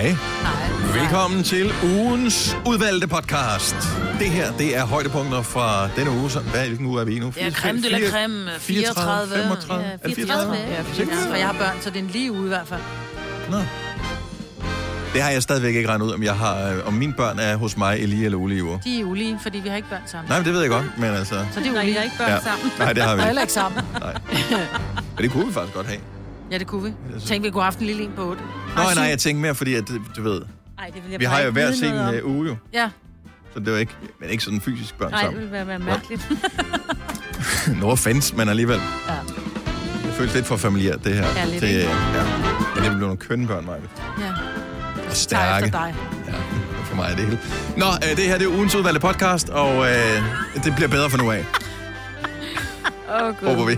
Hej. Nej. Velkommen til ugens udvalgte podcast. Det her, det er højdepunkter fra denne uge. Så, hvad, hvilken uge er vi i nu? Er creme de la creme. 34. 35. Ja, Er det 34. 34? Ja, Sikkert. ja, for jeg har børn, så det er en lige uge i hvert fald. Nå. Det har jeg stadigvæk ikke regnet ud, om, jeg har, øh, om mine børn er hos mig lige eller ulige uger. De er ulige, fordi vi har ikke børn sammen. Nej, men det ved jeg godt, men altså... Så det er Nej, ulige. I har ikke børn Ja. ja. sammen. Nej, det har vi ikke. heller ikke sammen. Nej. Men det kunne vi faktisk godt have. Ja, det kunne vi. så- Tænkte, vi kunne have haft en lille en på 8. Nå, nej, jeg tænkte mere, fordi at, du ved, Nej, det vil jeg vi har jo hver sin øh, uge jo. Ja, Så det var ikke, men ikke sådan fysisk børn Nej, det sammen. vil være, være mærkeligt. No offense, men alligevel. Ja. Det føles lidt for familiært, det her. Ja, lidt, det, ikke? ja. Men det bliver nogle kønne børn, Maja. ja. Og stærke. efter dig. Ja, for mig er det hele. Nå, øh, det her det er ugens udvalgte podcast, og øh, det bliver bedre for nu af, Åh, oh, håber vi.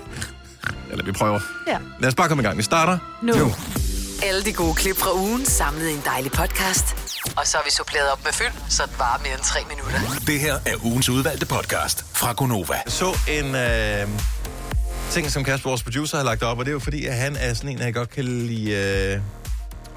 Eller vi prøver. Ja. Lad os bare komme i gang. Vi starter Nu. nu. Alle de gode klip fra ugen samlet i en dejlig podcast. Og så har vi suppleret op med fyld, så det varer mere end tre minutter. Det her er ugens udvalgte podcast fra Gonova. Jeg så en øh, ting, som Kasper, vores producer, har lagt op, og det er jo fordi, at han er sådan en, jeg godt kan lide øh,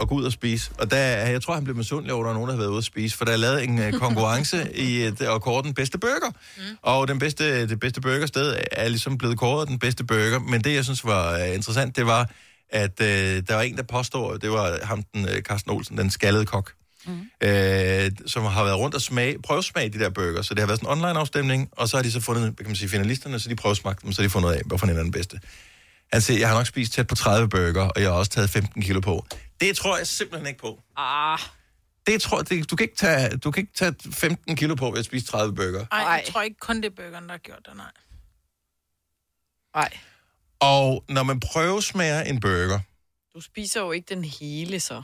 at gå ud og spise. Og der, jeg tror, han blev misundelig over, at der er nogen, der har været ude at spise, for der er lavet en øh, konkurrence i et, og kåret den bedste burger. Mm. Og den bedste, det bedste burgersted er ligesom blevet kåret den bedste burger. Men det, jeg synes var øh, interessant, det var, at øh, der var en, der påstår, det var ham, den, øh, Carsten Olsen, den skaldede kok, mm. øh, som har været rundt og smage, prøvesmage de der burger. Så det har været sådan en online-afstemning, og så har de så fundet, kan man sige, finalisterne, så de prøvesmagt dem, så de fundet af, hvorfor en er den bedste. Han siger, jeg har nok spist tæt på 30 burger, og jeg har også taget 15 kilo på. Det tror jeg simpelthen ikke på. Ah, Det tror det, du, kan ikke tage, du kan ikke tage 15 kilo på ved at spise 30 burger. Ej, jeg tror ikke kun det er burgeren, der har gjort det, nej. nej. Og når man prøvesmager en burger, Du spiser jo ikke den hele, så.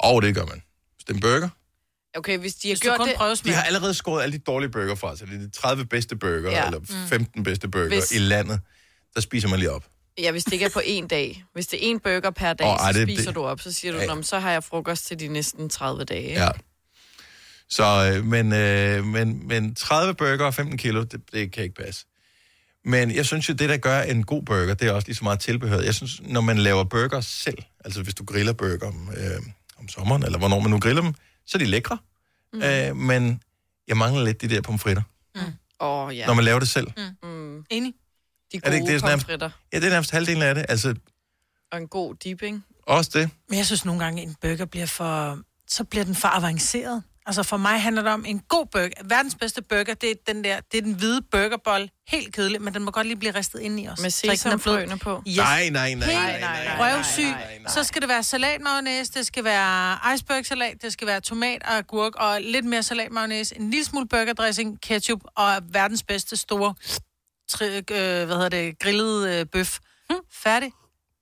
og det gør man. Hvis det er en burger, Okay, hvis de har Hvis gjort kun det... prøver de har allerede skåret alle de dårlige burger fra sig. Det er de 30 bedste burger, ja. Eller 15 bedste burger Hvis- i landet. Der spiser man lige op. Ja, hvis det ikke er på en dag. Hvis det er en burger per dag, oh, ej, så det- spiser det- du op. Så siger du, Ja. så har jeg frokost til de næsten 30 dage. Ja. Så, øh, men, øh, men, men 30 burger og 15 kilo, det, det kan ikke passe. Men jeg synes jo, det der gør en god burger, det er også lige så meget tilbehør. Jeg synes, når man laver burger selv, altså hvis du griller burger om, øh, om sommeren, eller hvornår man nu griller dem, så er de lækre. Mm. Øh, men jeg mangler lidt de der pomfritter, Åh, oh, ja. når man laver det selv. Mm, Enig. De Er det ikke gode det, sådan er- pomfritter. Ja, det er nærmest halvdelen af det. Altså, Og en god dipping. også det. Men jeg synes nogle gange, en burger bliver for... Så bliver den for avanceret. Altså for mig handler det om en god burger. Verdens bedste burger, det er den der, det er den hvide burgerbold. Helt kedelig, men den må godt lige blive ristet ind i os. Med Så ikke den er sesamfrøene på. Yes. Nej, nej, nej, nej, nej, nej. røvsyg. Så skal det være salatmayonnaise, det skal være icebergsalat, det skal være tomat og agurk og lidt mere salatmayonnaise, en lille smule burgerdressing, ketchup og verdens bedste store tri, øh, hvad hedder det, grillet øh, bøf. Færdig.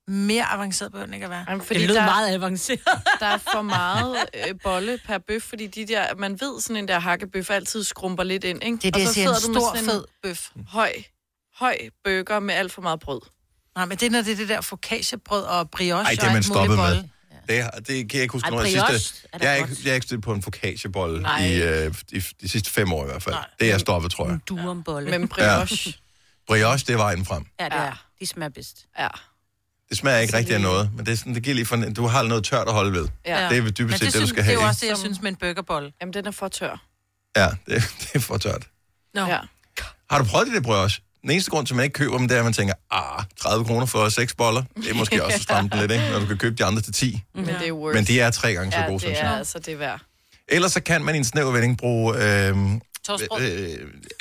Mere avanceret behøver den ikke at være. Jamen, fordi det lyder der, meget avanceret. der er for meget øh, bolle per bøf, fordi de der, man ved, sådan en der hakkebøf altid skrumper lidt ind, ikke? Det er det, og jeg så siger, en sidder du med stor, sådan fed bøf. en høj, høj burger med alt for meget brød. Nej, men det er, når det er det der focaccia-brød og brioche Ej, det er man stoppet med. Det, det kan jeg ikke huske, når jeg sidste... er Jeg er, ikke, jeg er ikke stødt på en focaccia-bolle i, øh, i, de sidste fem år i hvert fald. Nej. Det er jeg stoppet, tror jeg. Duumbolle. Med brioche. Brioche, det er vejen frem. Ja, det Ja. er. De smager bedst. Ja. Det smager ikke rigtig af noget, men det, er sådan, det giver lige for, du har noget tørt at holde ved. ja. Det er vel dybest set det, det, du skal det er have. jo også det, jeg Som- synes med en burgerbolle. Jamen, den er for tør. Ja, det, det er for tørt. Nå. Ja. Har du prøvet det der brioche? Den eneste grund til, at man ikke køber dem, det er, at man tænker, ah, 30 kroner for 6 boller. Det er måske også at stramme den lidt, ikke? Når du kan købe de andre til 10. Men det er worth. Men de er tre gange så ja, gode, det synes er jeg. altså det er værd. Ellers så kan man i en snæver vending bruge... Øh, Toastbrød. øh,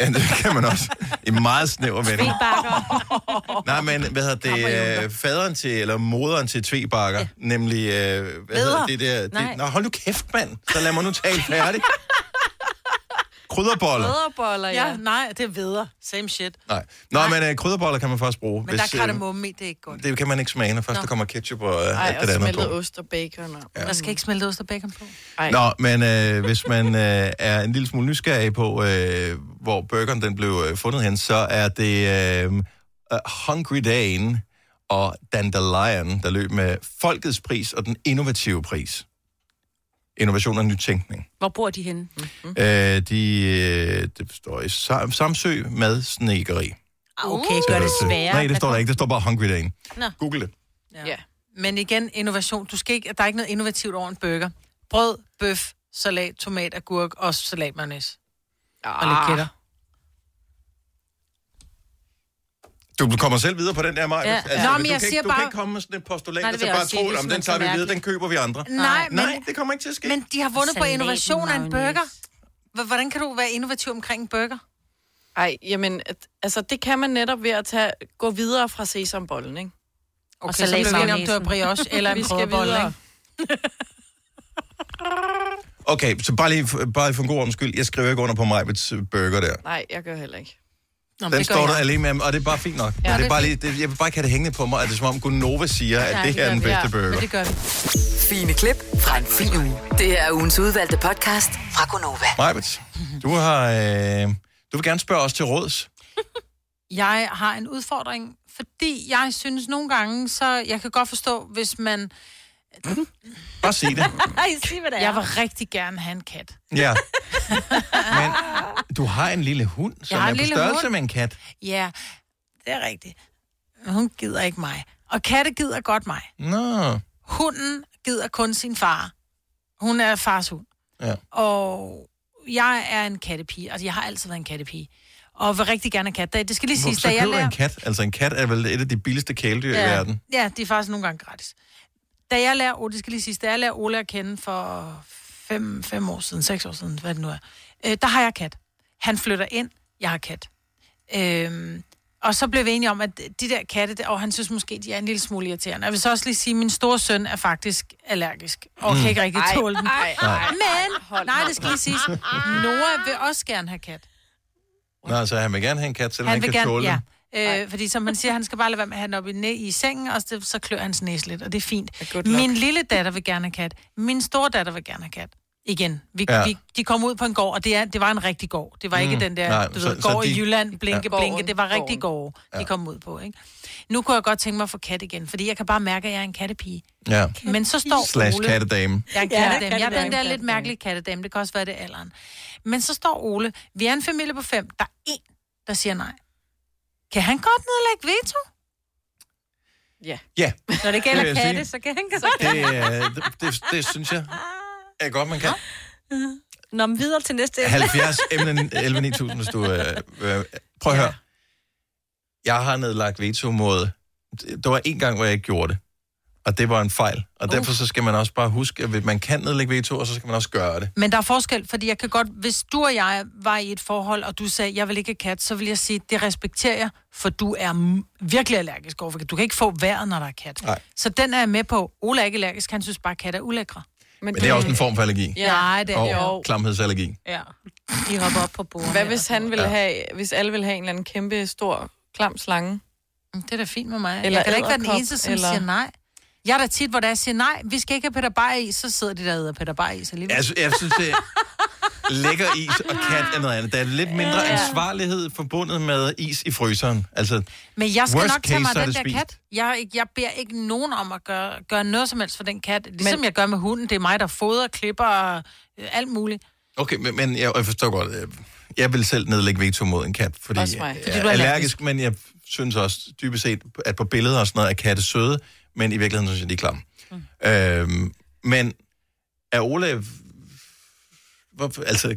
ja, det kan man også. I meget snæver. Bakker. Nej, men hvad hedder det? Øh, faderen til, eller moderen til tvebakker, ja. nemlig, øh, hvad hedder det der? Det, Nej. nå, hold nu kæft, mand. Så lad mig nu tale færdig. Krydderboller. Brødreboller, ja. Ja, nej, det er videre. Same shit. Nej. Nå, men øh, krydderboller kan man faktisk bruge. Men der er kardemomme i, det er ikke godt. det kan man ikke smage, når først Nå. der kommer ketchup og øh, Ej, alt og det andet smeltet på. ost og bacon. Og... Der skal ikke smelte ost og bacon på. Ej. Nå, men øh, hvis man øh, er en lille smule nysgerrig på, øh, hvor burgeren den blev øh, fundet hen, så er det øh, uh, Hungry Dane og Dandelion, der løb med folkets pris og den innovative pris. Innovation og nytænkning. Hvor bor de henne? Mm. Øh, de, øh, det står i Sam- Samsø med snekeri. Okay, gør det sværere. Nej, det står der ikke. Det står bare Hungry Dane. Nå. Google det. Ja. Men igen, innovation. Du skal ikke, der er ikke noget innovativt over en burger. brød, bøf, salat, tomat, agurk og salat mayonnaise. Og Ah. lidt kætter. Du kommer selv videre på den der, Maja. Ja. Altså, Nå, du men jeg kan, siger ikke, du bare- kan ikke komme med sådan et postulat, Nej, og det så bare sige, tro, det om den tager vi så videre, den køber vi andre. Nej, men, Nej, det kommer ikke til at ske. men de har vundet på innovation af en burger. Hvordan kan du være innovativ omkring en burger? Ej, jamen, altså, det kan man netop ved at tage, gå videre fra sesambollen, ikke? Okay, salat så bliver vi enige om, du brioche eller Vi en krødebolle, ikke? Okay, så bare lige, bare for en god omskyld. Jeg skriver ikke under på Majbets burger der. Nej, jeg gør heller ikke. Nå, Den står der jeg. alene med, og det er bare fint nok. Ja, det er bare lige, det, jeg vil bare ikke have det hængende på mig, at det er som om Gunova siger, at Ja, det det her er den bedste Ja, burger. Det gør vi. Fine klip fra en fin uge. Det er ugens udvalgte podcast fra Gonova. Majbet, du har... Øh, du vil gerne spørge os til råds. Jeg har en udfordring, fordi jeg synes nogle gange, så jeg kan godt forstå, hvis man... Bare sig det. Sig hvad det er. Jeg vil rigtig gerne have en kat. Ja. Men du har en lille hund, som er på størrelse hund. med en kat. Ja, det er rigtigt. Hun gider ikke mig. Og katte gider godt mig. Nå. Hunden gider kun sin far. Hun er fars hund. Ja. Og jeg er en kattepige. Altså, jeg har altid været en kattepige. Og vil rigtig gerne have kat. Det skal lige så da jeg lærer... en kat. Altså en kat er vel et af de billigste kæledyr i verden. Ja, de er faktisk nogle gange gratis. Da jeg lærer, oh, det skal lige siges, da jeg lærer Ole at kende for fem, fem år siden, seks år siden, hvad det nu er, øh, der har jeg kat. Han flytter ind, jeg har kat. Øhm, og så blev vi enige om, at de der katte, og han synes måske, de er en lille smule irriterende. Jeg vil så også lige sige, at min store søn er faktisk allergisk, og kan ikke rigtig tåle den. Ej, ej. Men, nej, det skal lige siges, Noah vil også gerne have kat. Nå, så han vil gerne have en kat, selvom han, Han kan gerne, tåle ja. Øh, fordi som man siger, han skal bare lade være med at have den op i, næ- i sengen, og så, så klør hans næse lidt, og det er fint. Min lille datter vil gerne have kat. Min store datter vil gerne have kat. Igen. Vi, Ja. ja. vi, de kom ud på en gård, og det, er, det var en rigtig gård. Det var ikke Mm. den der, Nej, du så- ved, så gård de- i Jylland, blinke, Ja. ja. blinke. Det var rigtig gård, de Ja. kom ud på, ikke? Nu kunne jeg godt tænke mig at få kat igen, fordi jeg kan bare mærke, at jeg er en kattepige. Ja. Men så står Slash Ole... kattedame. Jeg er en Ja, kattedame. Jeg er den der lidt mærkelige kattedame. Det kan også være det er alderen. Men så står Ole. Vi er en familie på fem. Der er en, der siger nej. Kan han godt nedlægge veto? Ja. Ja, Når det gælder Det katte, sige. så kan han godt. det, det, det, det synes jeg er godt, man kan. Nå, men videre til næste emne. 70 emne 11 9000, hvis du... Øh, øh, prøv at høre. Jeg har nedlagt veto mod... Der var en gang, hvor jeg ikke gjorde det. Og det var en fejl. Og derfor så skal man også bare huske, at man kan nedlægge veto, og så skal man også gøre det. Men der er forskel, fordi jeg kan godt, hvis du og jeg var i et forhold, og du sagde, jeg vil ikke kat, så vil jeg sige, det respekterer jeg, for du er virkelig allergisk overfor. Du kan ikke få vejret, når der er kat. Nej. Så den er jeg med på. Ole er ikke allergisk, han synes bare, at kat er ulækre. Men det er også en form for allergi. Ja. Nej, det er Og jo. klamhedsallergi. Ja. De hopper op på bordet. Hvad hvis han ville Ja. have, hvis alle ville have en eller anden kæmpe, stor, klam slange? Det er da fint med mig. Eller jeg kan ikke være den eneste, som eller- siger nej. Jeg er da tit, hvor der siger nej, vi skal ikke have Peter Bayer i, så sidder de der og Peter Bayer i så alligevel. Jeg, jeg synes, det lækker is og kat er noget andet. Der er lidt mindre ansvarlighed forbundet med is i fryseren. Altså, Men jeg skal nok tage mig den der spist. kat. Jeg, ikke- jeg beder ikke nogen om at gøre, gøre noget som helst for den kat. Ligesom Men- jeg gør med hunden. Det er mig, der fodrer, klipper og øh, alt muligt. okay, men, men jeg, jeg forstår godt. Jeg vil selv nedlægge veto mod en kat, fordi, jeg Fordi er du er allergisk, allergisk. men jeg synes også dybest set, at på billeder og sådan noget er katte søde, men i virkeligheden synes jeg, de er klamme. Mm. Øhm, men er Ole... Hvor, altså,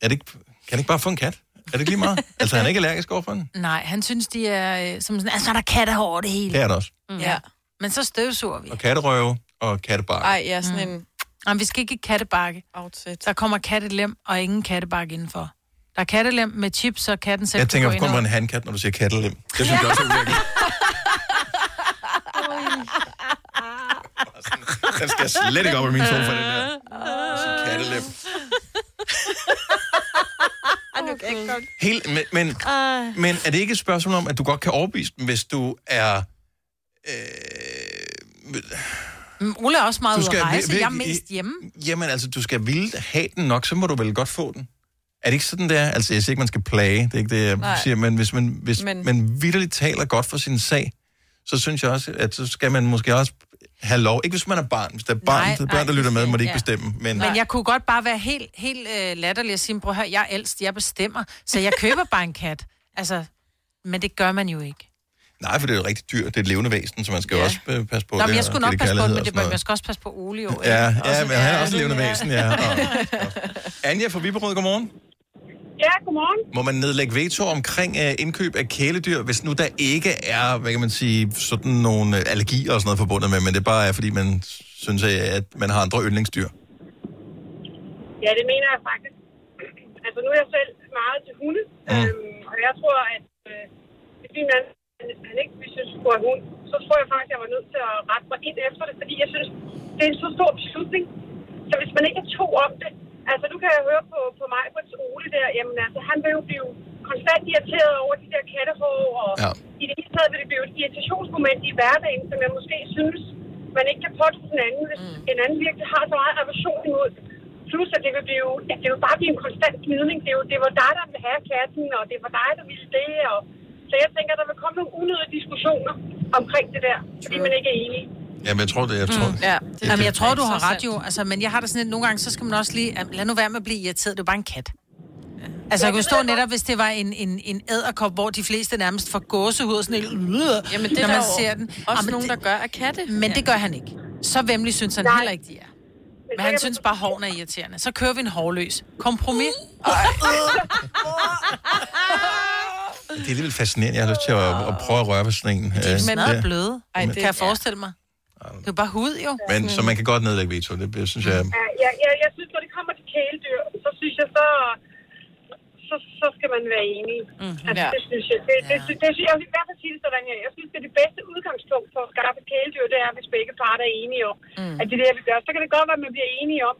er det ikke, kan han ikke bare få en kat? Er det ikke lige meget? altså, han er ikke allergisk overfor den? Nej, han synes, de er øh, som sådan, altså, der er kattehår over det hele. Det er det også. Mm. Ja. Men så støvsuger vi. Og katterøve og kattebark. Ej, jeg er sådan en Jamen, vi skal ikke i kattebakke. outfit. Der kommer kattelem og ingen kattebakke indenfor. Der er kattelem med chips, så katten selv Jeg tænker kun på en handkat, når du siger kattelem. Det synes jeg også er ulækkert. Den skal slet ikke op i min sofa, den der. Så kattelem. Helt, men, men, men er det ikke et spørgsmål om, at du godt kan overbevise dem, hvis du er... Øh, Mm, Ole er også meget Du ude skal at rejse. vir- Jeg er mest hjemme. jamen, altså, du skal ville have den nok, så må du vel godt få den. Er det ikke sådan, der? Altså, jeg siger ikke, man skal plage, det er ikke det, jeg Nej. siger, men hvis man, hvis Men- man vidderligt taler godt for sin sag, så synes jeg også, at så skal man måske også have lov. Ikke hvis man er barn. Hvis der er barn, Nej, så børn, der lytter med, må de ikke ja. bestemme. Men, Men jeg kunne godt bare være helt, helt øh, latterlig og sige, prøv at høre, jeg er ældst, jeg bestemmer, så jeg køber bare en kat. Altså, men det gør man jo ikke. Nej, for det er jo rigtig dyrt. Det er et levende væsen, så man skal Ja. også øh, passe på Nå, det. men jeg og skulle nok passe på det, men og det, noget. skal også passe på Ole, jo. Ja, ja, men han er også et levende væsen, ja. Og, Anja fra Viberød, godmorgen. Ja, godmorgen. Må man nedlægge veto omkring uh, indkøb af kæledyr, hvis nu der ikke er, hvad kan man sige, sådan nogle uh, allergier og sådan noget forbundet med, men det bare er, fordi man synes, øh, at man har andre yndlingsdyr? Ja, det mener jeg faktisk. Altså, nu er jeg selv meget til hunde, Mm. øhm, og jeg tror, at øh, min mand han ikke vi synes på en hund, så tror jeg faktisk, at jeg var nødt til at rette mig ind efter det, fordi jeg synes, det er en så stor beslutning. Så hvis man ikke er to om det, altså nu kan jeg høre på, på mig på Ole der, jamen altså, han vil jo blive konstant irriteret over de der kattehår, og Ja. i det hele taget vil det blive et irritationsmoment i hverdagen, som jeg måske synes, man ikke kan påtage den anden, hvis mm. en anden virkelig har så meget aversion imod. Plus, at det vil, blive, at det vil bare blive en konstant gnidning. Det, er jo, det var dig, der ville have katten, og det var dig, der ville det. Og, så jeg tænker, der vil komme nogle unødige diskussioner omkring det der, fordi man ikke er enige. Jamen, jeg tror det. Jeg tror, mm. Ja, Det Jamen, jeg tror, du har ret jo. Altså, men jeg har det sådan lidt, nogle gange, så skal man også lige... Lad nu være med at blive irriteret. Det er bare en kat. Altså, jeg kunne stå netop, hvis det var en, en, en æderkop, hvor de fleste nærmest får gåsehud og sådan lidt... Jamen, det er når der man jo ser den. også Jamen, nogen, det, der gør af katte. Men det gør han ikke. Så vemmelig synes han Nej. heller ikke, de er. Men han synes bare, hårene er irriterende. Så kører vi en hårløs. Kompromis. Det er alligevel fascinerende. Jeg har lyst til at, at prøve at røre ved sådan en. De er Øh, ja. bløde. Ej, Kan det- jeg forestille mig? Det er jo bare hud, jo. Men så man kan godt nedlægge veto. Det, det synes jeg... Ja, jeg, jeg, jeg synes, når det kommer til kæledyr, så synes jeg, så, så, så skal man være enige. Mm-hmm. Altså, Ja. det synes jeg. Det, det, det, det, jeg vil i hvert fald sige det sådan her. Jeg synes, det er det bedste udgangspunkt for at skaffe kæledyr, det er, hvis begge parter er enige om, mm. at det er det, jeg vil gøre. Så kan det godt være, at man bliver enige om,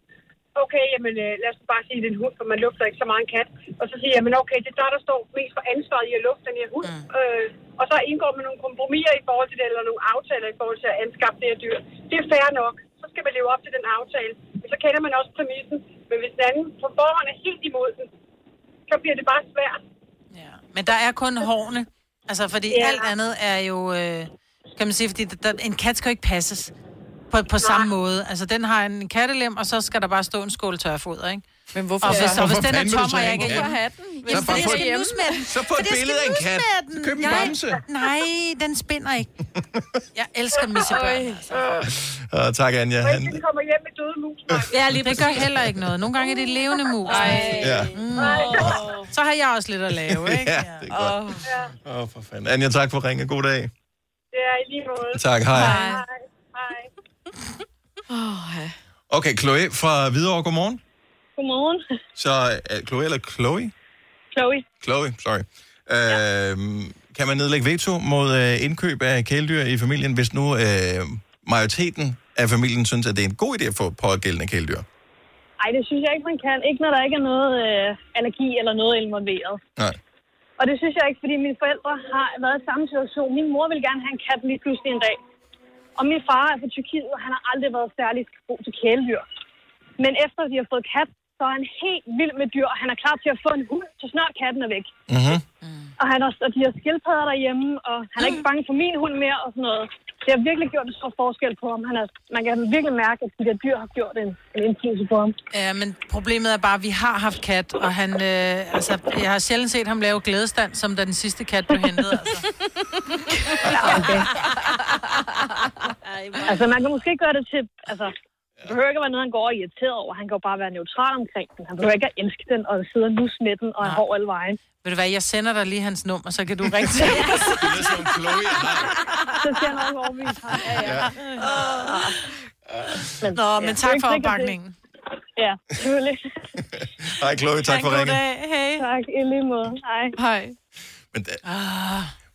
okay, jamen øh, lad os bare sige, at det er en hund, for man lufter ikke så meget en kat. Og så siger jeg, men okay, det er der, der står mest for ansvaret i at lufte den her hund. Mm. Øh, og så indgår man nogle kompromiser i forhold til det, eller nogle aftaler i forhold til at anskaffe det her dyr. Det er fair nok. Så skal man leve op til den aftale. Men så kender man også præmissen. Men hvis den anden på forhånd er helt imod den, så bliver det bare svært. Ja. Men der er kun hårene. Altså, fordi Ja. alt andet er jo... Øh, kan man sige, fordi der, en kat skal jo ikke passes på, på samme måde. Altså, den har en kattelem, og så skal der bare stå en skål tørfoder, ikke? Men hvorfor? Og hvis, og hvis Hvorfor den er tom, og jeg ikke... kat? have den? Hvis Så Fordi jeg få skal et- nusse med den. Så få et billede af en kat. med den. Så køb en Nej, bamse. Nej, den spinder ikke. Jeg elsker missebørn. Altså. Uh, tak, Anja. Han, den kommer hjem med døde mus. Ja, lige det gør heller ikke noget. Nogle gange er det levende mus. ja. Så har jeg også lidt at lave, ikke? ja, det er godt. Åh, oh, for fanden. Anja, tak for ringen. God dag. Det er i lige måde. Tak. Hej. Hej. Okay, Chloe fra Hvidovre, godmorgen. Godmorgen. Så uh, Chloe eller Chloe? Chloe. Chloe, sorry. Uh, kan man nedlægge veto mod uh, indkøb af kæledyr i familien, hvis nu uh, majoriteten af familien synes, at det er en god idé at få pågældende kæledyr? Ej, det synes jeg ikke, man kan. Ikke når der ikke er noget øh, allergi eller noget involveret. Nej. Og det synes jeg ikke, fordi mine forældre har været i samme situation. Min mor ville gerne have en kat lige pludselig en dag. Og min far er fra Tyrkiet, og han har aldrig været særlig god til kæledyr. Men efter de har fået kat, så er han helt vild med dyr, og han er klar til at få en hund, så snart katten er væk. Mm-hmm. Og, han har, og de har skildpadder derhjemme, og han er ikke bange for min hund mere og sådan noget. Det har virkelig gjort en stor forskel på ham. Han er, man kan virkelig mærke, at de der dyr har gjort en, en indflydelse på ham. Ja, men problemet er bare, at vi har haft kat, og han, øh, altså, jeg har sjældent set ham lave glædestand, som da den sidste kat blev hentet, altså. Okay. altså, man kan måske gøre det til... Altså, det behøver ikke at være noget, han går og er irriteret over. Han kan jo bare være neutral omkring den. Han behøver ikke at elske den og sidde og lusse med den og have hår alle vejen. Ved du hvad, jeg sender dig lige hans nummer, så kan du ringe til Det er som Chloe. Så skal jeg nok overbevise ham. Ja, ja. Men, Nå, men det er tak for opbakningen. Ja, selvfølgelig. Hej, Chloe. Tak for ringen. Hej. tak, i lige måde. Hej. Hej. Men,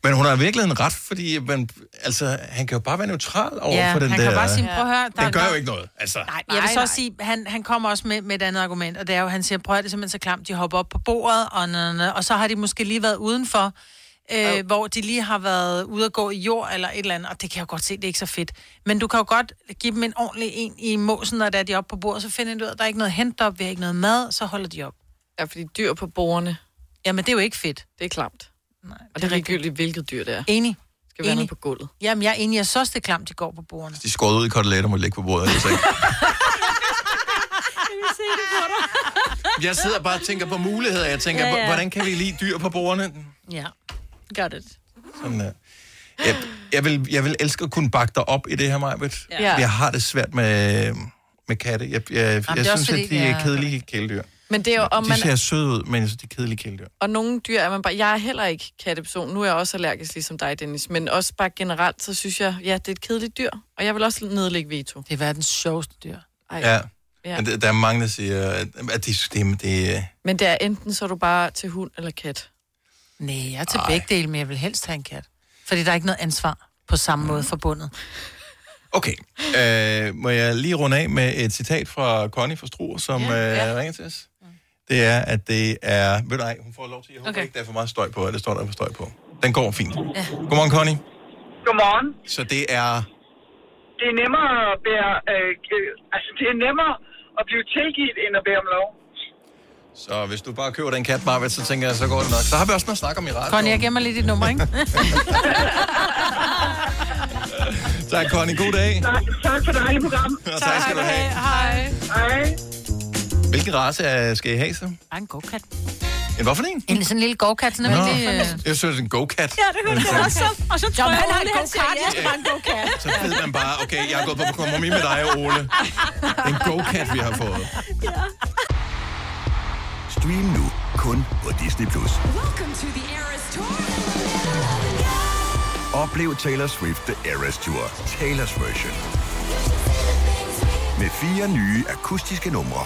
men hun har i virkeligheden ret, fordi man, altså, han kan jo bare være neutral over Ja, for den han der... kan bare sige, prøv at høre. Der, Den gør der, jo ikke noget. Altså, Nej, jeg vil så også sige, han, han kommer også med, med et andet argument, og det er jo, han siger, prøv at det er simpelthen så klamt, de hopper op på bordet, og, næ, næ, og så har de måske lige været udenfor, øh, hvor de lige har været ude at gå i jord eller et eller andet, og det kan jeg jo godt se, det er ikke så fedt. Men du kan jo godt give dem en ordentlig en i måsen, når der er de oppe på bordet, så finder de ud af, at der er ikke noget hent op, vi har ikke noget mad, så holder de op. Ja, fordi dyr på bordene, Jamen, det er jo ikke fedt. det er klamt. Nej, Og det er ligegyldigt, hvilket dyr det er. Enig. skal være Enig. noget på gulvet. Jamen, jeg er enig, jeg så det klamt, de går på bordene. De skåret ud i koteletter må ligge på bordet. Altså. Jeg sidder bare og tænker på muligheder. Jeg tænker, Ja, ja, ja. ja. hvordan kan vi lide dyr på bordene? Ja, gør det. Sådan, uh. Jeg, jeg, vil, jeg vil elske at kunne bakke dig op i det her, Majbet. Ja. Jeg har det svært med, med katte. Jeg, jeg, jeg, det er jeg synes, fordi, at de det er er- kedelige kæledyr. Men det er jo, om De man, ser søde ud, men synes, de er kedelige kæledyr. og nogle dyr er man bare... Jeg er heller ikke katteperson. Nu er jeg også allergisk, ligesom dig, Dennis. Men også bare generelt, så synes jeg, ja, det er et kedeligt dyr. Og jeg vil også nedlægge veto. Det er verdens sjoveste dyr. Ej. Ja. Ja. Men der, der er mange, der siger, at, at de, det, det, Men det er enten, så er du bare til hund eller kat. Nej, jeg er til begge dele, men jeg vil helst have en kat. Fordi der er ikke noget ansvar på samme måde forbundet. Okay. Øh, må jeg lige runde af med et citat fra Connie fra Struer, som ja, ja. øh, ringer til os? Det er, at det er... Ved du ej, hun får lov til... Jeg håber okay. Ikke, der er for meget støj på, det står der er for støj på. Den går fint. Ja. Godmorgen, Connie. Godmorgen. Så det er... Det er nemmere at bære, øh, øh, altså det er nemmere at blive tilgivet, end at bære om lov. Så hvis du bare køber den kat, Marvitt, så tænker jeg, så går det nok. Så har vi også noget at snakke om i radioen. Connie, jeg gemmer lige dit nummer, ikke? Tak, Connie. God dag. Tak, tak for det dejlige program. Og tak skal du have. Hej. Hej. Hvilken race er, skal I have så? Bare en go-kat. En hvad for en? En sådan en lille go-kat, sådan Nå, lille... øh, jeg synes, det er en go-kat. Ja, det hørte jeg også. Og så tror jeg, han har en ja. jeg skal bare en go-kat. Så ved man bare, okay, jeg er gået på kompromis med dig, Ole. Det er en go-kat, vi har fået. Stream nu kun på Disney+. Plus. Oplev Taylor Swift The Eras Tour, Taylor's version. Med fire nye akustiske numre.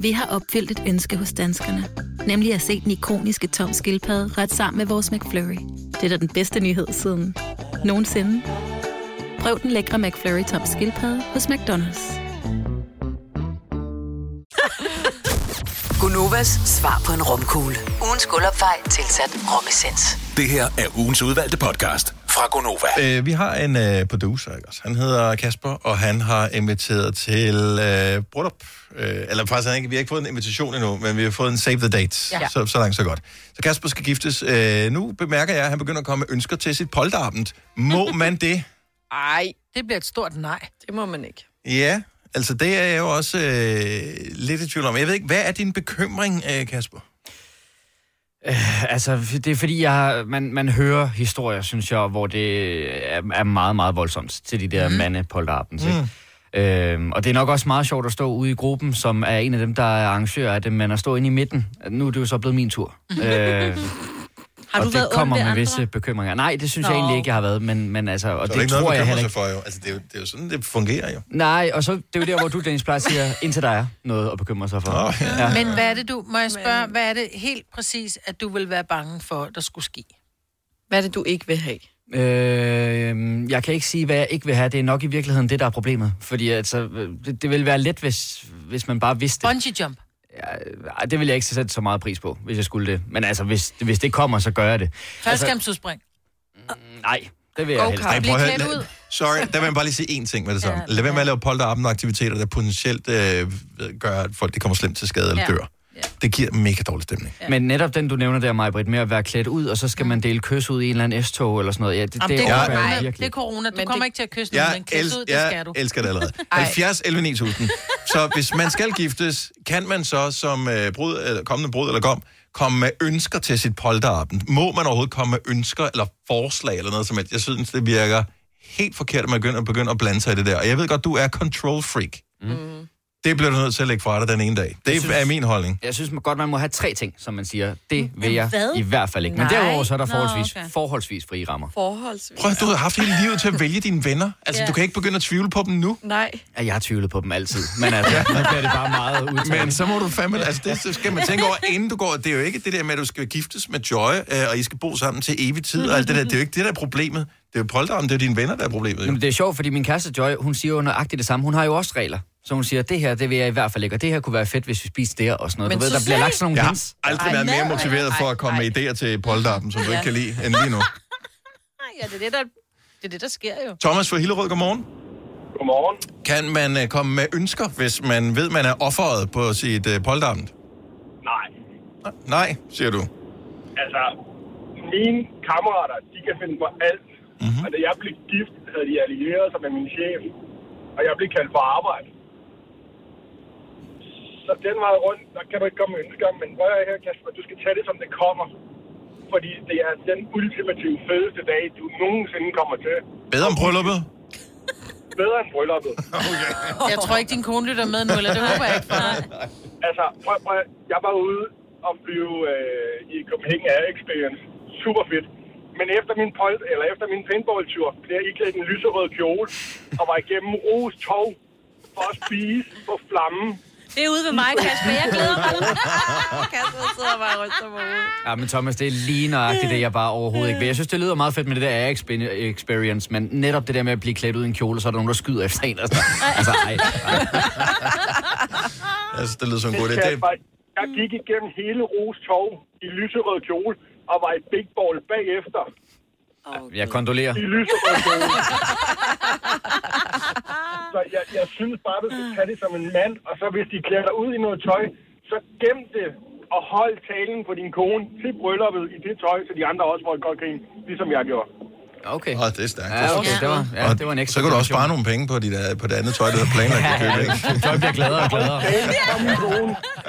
Vi har opfyldt et ønske hos danskerne. Nemlig at se den ikoniske tom skildpadde ret sammen med vores McFlurry. Det er da den bedste nyhed siden nogensinde. Prøv den lækre McFlurry tom skildpadde hos McDonald's. Gunovas svar på en romkugle. Ugens guldopfej tilsat romessens. Det her er ugens udvalgte podcast fra Gonova. Øh, vi har en øh, producer, ikke også? Han hedder Kasper, og han har inviteret til øh, bryllup. Øh, eller faktisk, han ikke, vi har ikke fået en invitation endnu, men vi har fået en save the date. Ja. Så, så langt, så godt. Så Kasper skal giftes. Øh, nu bemærker jeg, at han begynder at komme med ønsker til sit polterabend. Må man det? Ej, Det bliver et stort nej. det må man ikke. Ja, altså det er jeg jo også øh, lidt i tvivl om. Jeg ved ikke, hvad er din bekymring, øh, Kasper? Altså, det er fordi, jeg, har- man, man hører historier, synes jeg, hvor det er, er meget, meget voldsomt til de der mm. mandepolterabends, ikke? Øhm, og det er nok også meget sjovt at stå ude i gruppen, som er en af dem, der er arrangør af det, men at stå inde i midten. Nu er det jo så blevet min tur. øh, Har og du det været kommer med andre? visse bekymringer. Nej, det synes Nå. jeg egentlig ikke, jeg har været, men, men altså, og Så er det, det ikke tror noget, jeg heller ikke. for, jo. Altså, det er, jo, det er jo sådan, det fungerer jo. Nej, og så det er jo der, hvor du, Dennis, plejer at sige, indtil der er noget at bekymre sig for. Nå, ja. Ja. Men hvad er det, du... Må jeg spørge, hvad er det helt præcis, at du vil være bange for, der skulle ske? Hvad er det, du ikke vil have? Øh, jeg kan ikke sige, hvad jeg ikke vil have. Det er nok i virkeligheden det, der er problemet. Fordi altså, det, det vil være let, hvis, hvis man bare vidste det. Bungee jump. Ej, Det vil jeg ikke sætte så meget pris på, hvis jeg skulle det. Men altså, hvis, hvis det kommer, så gør jeg det. Faldskærmsudspring. Nej, det vil jeg helst. Go-kart. Ej, Bliv prøv at høre. Sorry, der vil jeg bare lige sige én ting med det samme. Ja, Lad være med at lave polterabend-aktiviteter, der potentielt øh, gør, at folk de kommer slemt til skade eller Ja. dør. Det giver mega dårlig stemning. Men netop den, du nævner der, Majbrit, med at være klædt ud, og så skal man dele kys ud i en eller anden S-tog eller sådan noget. Ja, det, Jamen, det, det er jeg corona. det virkelig. er corona. Du Men kommer det- ikke til at kysse nogen, Jeg, men els- ud, det skal jeg du. elsker det allerede. Ej. 70 11 9000. Så hvis man skal giftes, kan man så som øh, brud, eller kommende brud eller gom, komme med ønsker til sit polterabend? Må man overhovedet komme med ønsker eller forslag eller noget som helst? Jeg synes, det virker helt forkert, at man begynder, begynder at blande sig i det der. Og jeg ved godt, du er control freak. Mm. Det bliver du nødt til at lægge fra dig den ene dag. Det Jeg synes- er min holdning. Jeg synes man godt, man må have tre ting, som man siger. Det vil jeg hvad? i hvert fald ikke. Men Nej. derudover så er der Nå, forholdsvis, okay. forholdsvis frie rammer. Forholdsvis. Prøv, du har haft hele livet til at vælge dine venner. Altså, Ja. du kan ikke begynde at tvivle på dem nu. Nej. Ja, jeg har tvivlet på dem altid. Men altså, nu bliver det bare meget udtalt. Men så må du fandme... Altså, det så skal man tænke over, inden du går... Det er jo ikke det der med, at du skal giftes med Joy, øh, og I skal bo sammen til evig tid, og alt det der. Det er jo ikke det, der er problemet. Det er jo polterappen, det er dine venner, der er problemet. Jo. Jamen, det er sjovt, fordi min kæreste Joy, hun siger jo nøjagtigt det samme. Hun har jo også regler. Så hun siger, det her, det vil jeg i hvert fald ikke, og det her kunne være fedt, hvis vi spiste det og sådan noget. Men du ved, der bliver lagt sådan nogle Jeg hints. har aldrig Ej, været mere nej, motiveret for at komme med idéer til polterappen, som du ikke kan lide, end lige nu. Ja, det er det, der, det, er det, der sker jo. Thomas fra Hillerød, godmorgen. Godmorgen. Kan man øh, komme med ønsker, hvis man ved, man er offeret på sit øh, polterappen? Nej. Nej, siger du. Altså, mine kammerater, de kan finde på alt. Mhm. Mm-hmm. Og da jeg blev gift, havde de allieret sig med min chef. Og jeg blev kaldt for arbejde. Så den vej rundt, der kan du ikke komme med ønsker. Men at høre her, Kasper, du skal tage det, som det kommer. Fordi det er den ultimative fedeste dag, du nogensinde kommer til. Bedre om brylluppet? Bedre end brylluppet. Okay. Jeg tror ikke, din kone lytter med nu, eller det håber jeg ikke dig. Altså, prøv, prøv, jeg var ude og flyve øh, i Copenhagen Air Experience. Super fedt. Men efter min, pol, eller efter min paintball-tur blev jeg iklædt en lyserød kjole og var igennem Ros Tog for at spise på flammen. Det er ude ved mig, Kasper. Jeg glæder mig. Kasper sidder bare og ryster på hovedet. Ja, men Thomas, det er lige nøjagtigt det, jeg bare overhovedet ikke vil. Jeg synes, det lyder meget fedt med det der experience, men netop det der med at blive klædt ud i en kjole, så er der nogen, der skyder efter en. Altså, altså ej, ej. Altså, det lyder som en god idé. Jeg gik igennem hele Ros Tog i lyserød kjole og var i big ball bagefter Jeg kondolerer. i lyserød så jeg, jeg synes bare, du skal tage det som en mand, og så hvis de klæder dig ud i noget tøj, så gem det og hold talen på din kone til brylluppet i det tøj, så de andre også får et godt grin, ligesom jeg gjorde. Okay. Åh, det er stærkt. Ja, okay, det var, ja, Og det var en ekstra så kan du også spare nogle penge på, dit, øh, på det andet tøj, du havde planlagt at købe, ikke? Joy bliver gladere og gladere.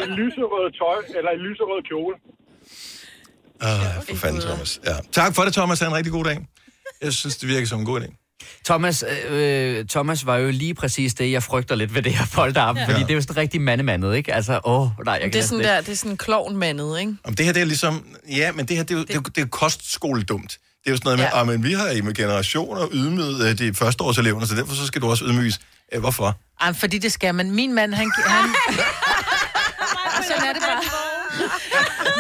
I lyserød tøj, eller i lyserød kjole. Åh, for fanden, Thomas. Ja. Tak for det, Thomas. Ha' en rigtig god dag. Jeg synes, det virker som en god idé. Thomas, øh, Thomas var jo lige præcis det, jeg frygter lidt ved det her polterappen, ja. fordi det er jo sådan rigtig mandemandet, ikke? Altså, åh, nej, jeg kan Det er sådan ikke. der, det er sådan klovnmandet, ikke? Om det her, det er ligesom... Ja, men det her, det er jo, det er, jo- det er jo kostskoledumt. Det er jo sådan noget med, Ja. ja. men vi har i med generationer ydmyget øh, de førsteårseleverne, så derfor så skal du også ydmyges. Øh, hvorfor? Ej, fordi det skal man. Min mand, han... han sådan er det bare.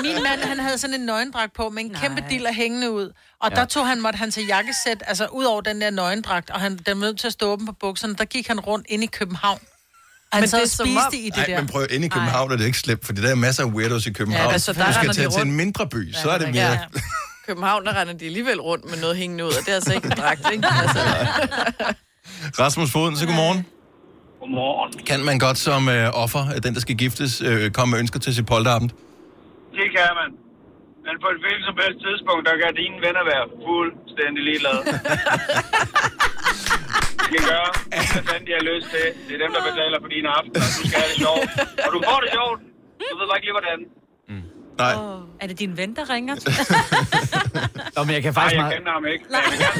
Min mand, han havde sådan en nøgendragt på med en kæmpe diller hængende ud. Og ja. der tog han, måtte han tage jakkesæt, altså ud over den der nøgendragt, og han, den var nødt til at stå åben på bukserne, der gik han rundt ind i København. Og han Men sad det og som spiste om- i det Nej, der. men prøv inde i København er det ikke slemt, fordi der er masser af weirdos i København. Ja, altså, der du skal tage til en mindre by, så er det mere... Ja. København, der render de alligevel rundt med noget hængende ud, og det er altså ikke en dragt, ikke? Altså, Rasmus Foden, så godmorgen. Godmorgen. Kan man godt som øh, offer, øh, den der skal giftes, øh, komme med ønsker til sit polterappen? Det kan man. Men på et hvilket som helst tidspunkt, der kan dine venner være fuldstændig ligeglade. De kan gøre, hvad fanden de har lyst til. Det er dem, der betaler for dine aftener. Du skal have det sjovt. Og du får det sjovt. Du ved bare ikke lige, hvordan. Nej. Er det din ven, der ringer? Nå, men jeg kan Nej, faktisk jeg meget... kender ham ikke. Men jeg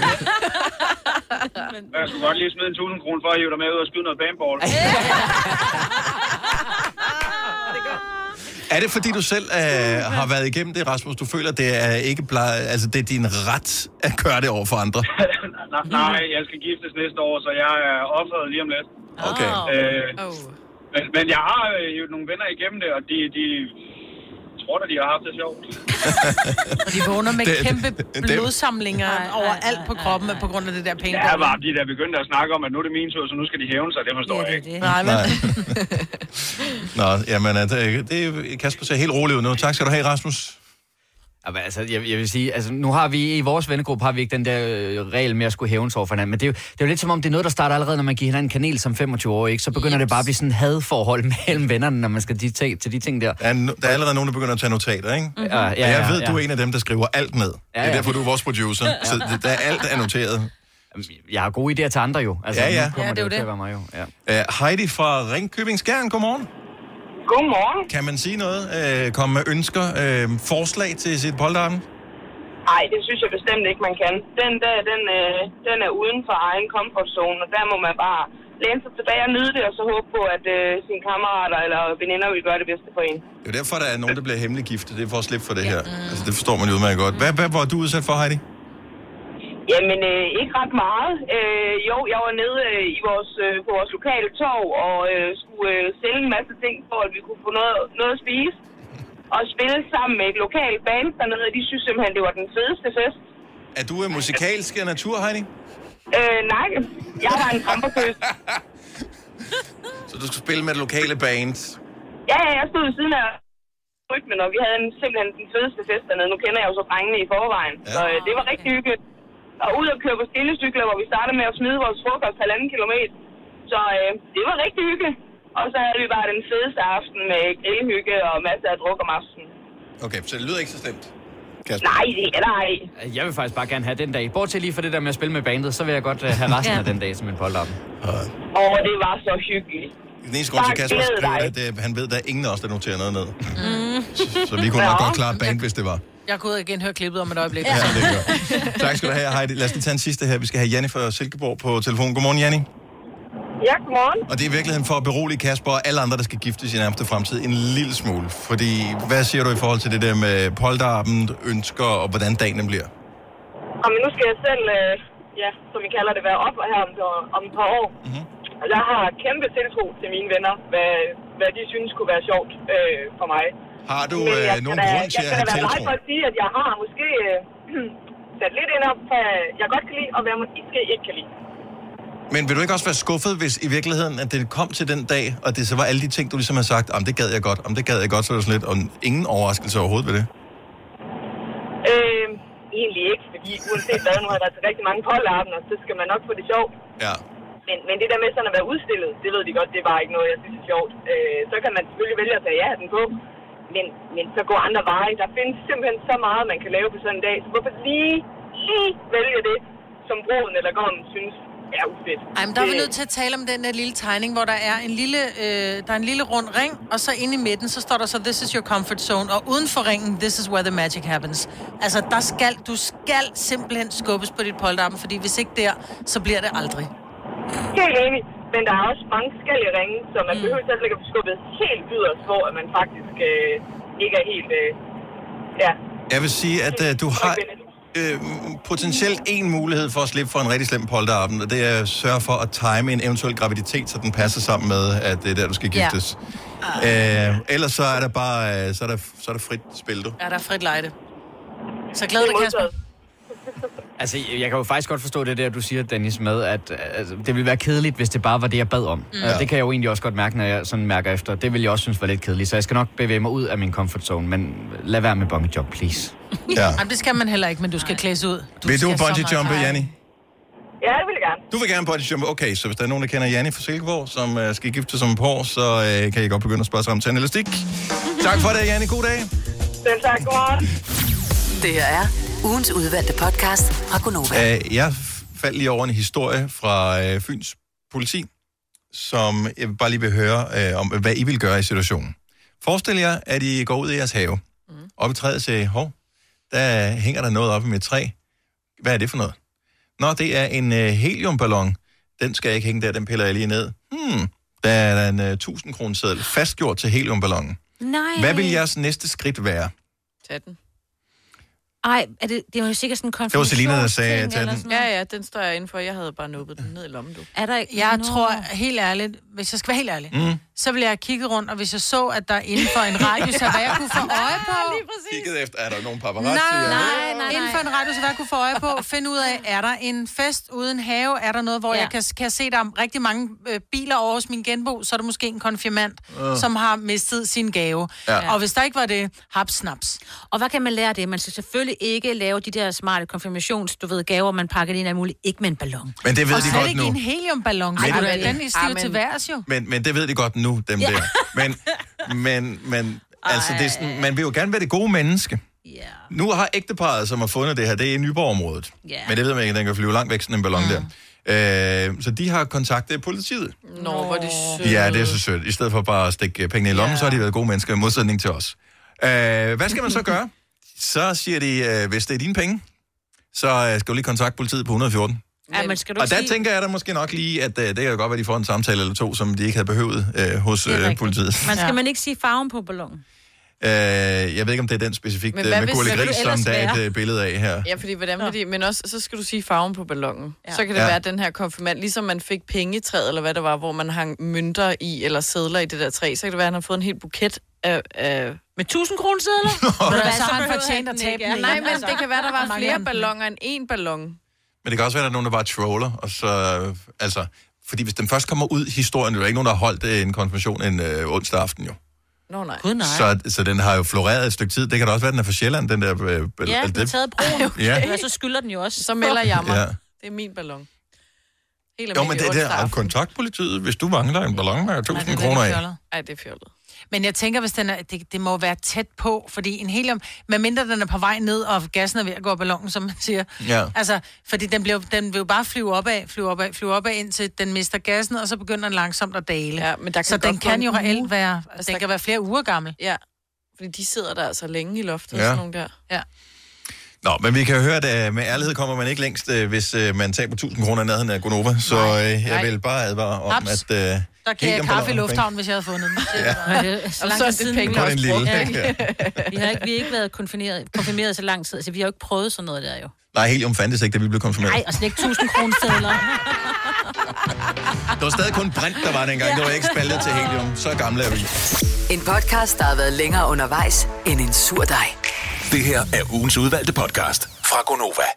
det. Jeg skulle godt lige smide en 1000 kroner for at hive dig med ud og skyde noget paintball. Er det fordi, du selv øh, har været igennem det, Rasmus? Du føler, det er ikke pleje, altså det er din ret at gøre det over for andre? Nej, nej, jeg skal giftes næste år, så jeg er offeret lige om lidt. Okay. Øh, oh. men, men jeg har øh, jo nogle venner igennem det, og de, de da, de har haft det sjovt. Og de vågner med Det- kæmpe det- blodsamlinger overalt på kroppen på grund af det der penge. Ja, var de der begyndte at snakke om, at nu er det min tur, så nu skal de hævne sig. Det forstår jeg ikke. Nej, men... Nå, jamen, det, det er Kasper ser helt rolig ud nu. Tak skal du have, Rasmus. Jamen, altså, jeg, jeg vil sige, altså, nu har vi i vores vennegruppe har vi ikke den der øh, regel med at skulle hævnes over for hinanden, men det er, jo, det er jo lidt som om, det er noget, der starter allerede, når man giver hinanden kanel som 25 år, ikke? Så begynder det bare at blive sådan hadforhold mellem vennerne, når man skal de, til, til de ting der. Der er, no- der er allerede nogen, der begynder at tage notater, ikke? Ja, ja, Og jeg ved, ja, du er ja. en af dem, der skriver alt ned. Det er ja. derfor, du er vores producer. Så det- der er alt er noteret. Jeg har gode idéer til andre jo. Altså, Ja, ja. Nu kommer Ja, det er det, jo jo til det. at være mig jo. Ja. Uh, Heidi fra Ringkøbing Skjern, godmorgen. Godmorgen. Kan man sige noget? Uh, komme med ønsker, uh, forslag til sit polterappen? Nej, det synes jeg bestemt ikke, man kan. Den der, den, øh, den er uden for egen comfort zone, og der må man bare læne sig tilbage og nyde det, og så håbe på, at øh, sine kammerater eller veninder vil gøre det bedste for en. Det er jo derfor, der er nogen, der bliver hemmelig giftet. Det er for at slippe for det her. Altså, det forstår man jo udmærket godt. Hvad, hvad var du udsat for, Heidi? Jamen, øh, ikke ret meget. Øh, jo, jeg var nede øh, i vores, øh, på vores lokale torv og øh, skulle øh, sælge en masse ting, for at vi kunne få noget, noget at spise. Og spille sammen med et lokalt band dernede, og de synes simpelthen, det var den fedeste fest. Er du øh, musikalsk af natur, Heidi? Øh, nej, jeg var en tramperkøs. Så du skulle spille med det lokale band. Ja, ja, jeg stod ved siden af rytmen, og vi havde en, simpelthen den fedeste fest dernede. Nu kender jeg jo så drengene i forvejen, ja. så øh, det var rigtig hyggeligt. Og ud og køre på skinnecykler, hvor vi startede med at smide vores frokost halvanden kilometer. Så øh, det var rigtig hyggeligt. Og så havde vi bare den fedeste aften med grillhygge og masser af druk om aftenen. Okay, så det lyder ikke så slemt. Kasper. Nej, det er der ej. Jeg vil faktisk bare gerne have den dag. Bortset lige for det der med at spille med bandet, så vil jeg godt uh, have resten Ja. af den dag som en polterappen. Og det var så hyggeligt. Den eneste grund til, Kasper skriver, at uh, han ved, at der er ingen af os, der noterer noget ned. Mm. Så vi kunne nok Ja. godt klare band, hvis det var. Jeg går ud og igen høre klippet om et øjeblik. Ja, det gør. Tak skal du have, Heidi. Lad os lige tage en sidste her. Vi skal have Janni fra Silkeborg på telefon. Godmorgen, Janni. Ja, godmorgen. Og det er i virkeligheden for at berolige Kasper og alle andre, der skal giftes i nærmeste fremtid en lille smule. Fordi, hvad siger du i forhold til det der med polterappen, ønsker og hvordan dagen bliver? Og men nu skal jeg selv, øh, ja, som vi kalder det, være op her om, om et par år. Mm-hmm. Og jeg har kæmpe tiltro til mine venner, hvad, hvad de synes kunne være sjovt øh, for mig. Har du øh, jeg skal nogen da- grund til Jeg at skal have da være tiltro? meget for at sige, at jeg har måske øh, sat lidt ind op, hvad jeg godt kan lide, og hvad måske ikke kan lide. Men vil du ikke også være skuffet, hvis i virkeligheden, at det kom til den dag, og det så var alle de ting, du ligesom har sagt, om det gad jeg godt, om det gad jeg godt, så er det sådan lidt, og ingen overraskelse overhovedet ved det? Øh, egentlig ikke, fordi uanset hvad, nu har jeg været til rigtig mange polterappen, og så skal man nok få det sjovt. Ja. Men, men det der med sådan at være udstillet, det ved de godt, det bare ikke noget, jeg synes er sjovt. Øh, så kan man selvfølgelig vælge at tage ja den på, men, men så går andre veje. Der findes simpelthen så meget, man kan lave på sådan en dag, så hvorfor lige, lige vælge det, som broden eller gommen synes er ufedt. Ej, men der er vi nødt til at tale om den der lille tegning, hvor der er en lille, øh, der er en lille rund ring, og så inde i midten, så står der så, this is your comfort zone, og uden for ringen, this is where the magic happens. Altså, der skal, du skal simpelthen skubbes på dit polterappen, fordi hvis ikke der, så bliver det aldrig. Helt enig, men der er også mange forskellige ringe, så man mm. behøver slet ikke at blive skubbet helt yderst, hvor at man faktisk øh, ikke er helt... Øh, ja, Jeg vil sige, at uh, du har øh, potentielt en mulighed for at slippe for en rigtig slem polterappen, og det er at sørge for at time en eventuel graviditet, så den passer sammen med, at det er der, du skal Ja. giftes. Ja. Øh, ellers så er der bare øh, så er der, så er der frit spil, du. Er der er frit lejde. Så glæder dig, Kasper. Altså, jeg kan jo faktisk godt forstå det der, du siger, Dennis, med, at altså, det ville være kedeligt, hvis det bare var det, jeg bad om. Mm. Mm. Det kan jeg jo egentlig også godt mærke, når jeg sådan mærker efter. Det vil jeg også synes var lidt kedeligt, så jeg skal nok bevæge mig ud af min comfort zone, men lad være med bungee jump, please. Ja. Jamen, det skal man heller ikke, men du skal klædes ud. Du Vil du bungee jumpe. Janni? ja det vil jeg gerne. Du vil gerne bungee jumpe. Okay, så hvis der er nogen, der kender Janni fra Silkeborg, som uh, skal gifte sig om et par år, så uh, kan I godt begynde at spørge sig om til en elastik. tak for det, Janni. God dag. Selv tak, godmorgen. Det her er ugens udvalgte podcast fra Gonova. Uh, jeg faldt lige over en historie fra uh, Fyns politi, som jeg bare lige vil høre uh, om, hvad I vil gøre i situationen. Forestil jer, at I går ud i jeres have. Mm. Op i træet og siger, hov, der hænger der noget op i mit træ. Hvad er det for noget? Nå, det er en uh, heliumballon. Den skal jeg ikke hænge der, den piller jeg lige ned. Hmm, der er en uh, 1000 kroner seddel fastgjort til heliumballonen. Nej. Hvad vil jeres næste skridt være? Tag den. Ej, er det, det var jo sikkert sådan en Det var Selina, der sagde, eller den. noget. Ja, ja, den står jeg inden for. Jeg havde bare nubbet den ned i lommen, du. Er der ikke Jeg Nå. tror helt ærligt, hvis jeg skal være helt ærlig, Mm. Så vil jeg kigge rundt, og hvis jeg så, at der inden for en radius af, hvad jeg kunne få øje på... Lige præcis. Kigget efter, er der nogen Nej, paparazzi? nej, eller- nej, nej. Inden for en radius af, hvad jeg kunne få øje på, finde ud af, er der en fest uden have? Er der noget, hvor Ja. jeg kan, kan se, der er rigtig mange øh, biler over hos min genbo, så er der måske en konfirmand, Øh. som har mistet sin gave. Ja. Og hvis der ikke var det, haps snaps. Og hvad kan man lære af det? Man skal selvfølgelig ikke lave de der smarte konfirmations, du ved, gaver, man pakker ind af muligt. Ikke med en ballon. Men det ved og de godt ikke nu. i en heliumballon. Ej, Men- den stiger Amen. til værs jo. Men, men det ved de godt nu, dem Ja. der. Men, men, men altså, det er sådan, man vil jo gerne være det gode menneske. Yeah. Nu har ægteparet, som har fundet det her, det er i Nyborg-området. Ja. Men det ved man ikke, den kan flyve langt væk, sådan en ballon mm. der. Øh, så de har kontaktet politiet. Nå, hvor er det sødt. Ja, det er så sødt. I stedet for bare at stikke pengene i lommen, så har de været gode mennesker i modsætning til os. Øh, hvad skal man så gøre? Så siger de, øh, hvis det er dine penge, så øh, skal du lige kontakte politiet på 114. Ja, men skal du Og der sige... tænker jeg da måske nok lige, at uh, det kan jo godt være, at de får en samtale eller to, som de ikke havde behøvet uh, hos rigtigt. politiet. Man skal man ikke sige farven på ballonen? Uh, jeg ved ikke, om det er den specifikt Men uh, hvad med hvad Gris, som der er et uh, billede af her. Ja, fordi hvordan vil de, men også, så skal du sige farven på ballonen. Ja. Så kan det Ja. ja. være den her konfirmand, ligesom man fik pengetræet, eller hvad det var, hvor man hang mønter i, eller sædler i det der træ, så kan det være, at han har fået en hel buket af... af Med 1000 kroner sædler? Men Hvad, så så har han fortjent at tabe den. Nej, men Altså, det kan være, der var flere ballonger end én ballon. Men det kan også være, at der er nogen, der bare troller, og så, øh, altså, fordi hvis den først kommer ud i historien, det er jo ikke nogen, der har holdt en konfirmation en øh, onsdag aften jo. Nå nej. Gud, nej. Så, så den har jo floreret et stykke tid. Det kan da også være, at den er fra Sjælland, den der... Øh, Ja, den er taget broen. Okay. Ja. Ja. Så skylder den jo også. Så melder jeg mig. Ja. Det er min ballon. Helt Jo, men det der, onsdag og kontaktpolitiet, hvis du mangler en ballon med 1000 kroner af. Ej, det er fjollet. Men jeg tænker, hvis den er, det, det må være tæt på, fordi en helium, medmindre den er på vej ned, og gassen er ved at gå af ballonen, som man siger. Ja. Altså, fordi den, bliver, den vil jo bare flyve opad, flyve opad, flyve opad, indtil den mister gassen, og så begynder den langsomt at dale. Ja, men der kan så den kan jo reelt være, Altså, den der- kan være flere uger gammel. Ja, fordi de sidder der altså længe i loftet, Ja. sådan nogle der. Ja. Nå, men vi kan jo høre, at øh, med ærlighed kommer man ikke længst, øh, hvis øh, man taber 1000 kroner i nærheden af Gonova. Så øh, jeg nej. vil bare advare om, Haps. at... Der kan jeg kaffe i lufthavnen, hvis jeg havde fundet den. Ja. Så lang så er tid siden. penge også lille. brugt, Ja. Vi har ikke, vi har ikke været konfirmeret, konfirmeret så lang tid. Altså, vi har jo ikke prøvet sådan noget der jo. Nej, helium fandtes ikke, da vi blev konfirmeret. Nej, og slet ikke 1000 kroner sædler. Det var stadig kun brint, der var dengang. Det var ikke spaltet til helium. Så gamle er vi. En podcast, der har været længere undervejs end en sur dej. Det her er ugens udvalgte podcast fra Gonova.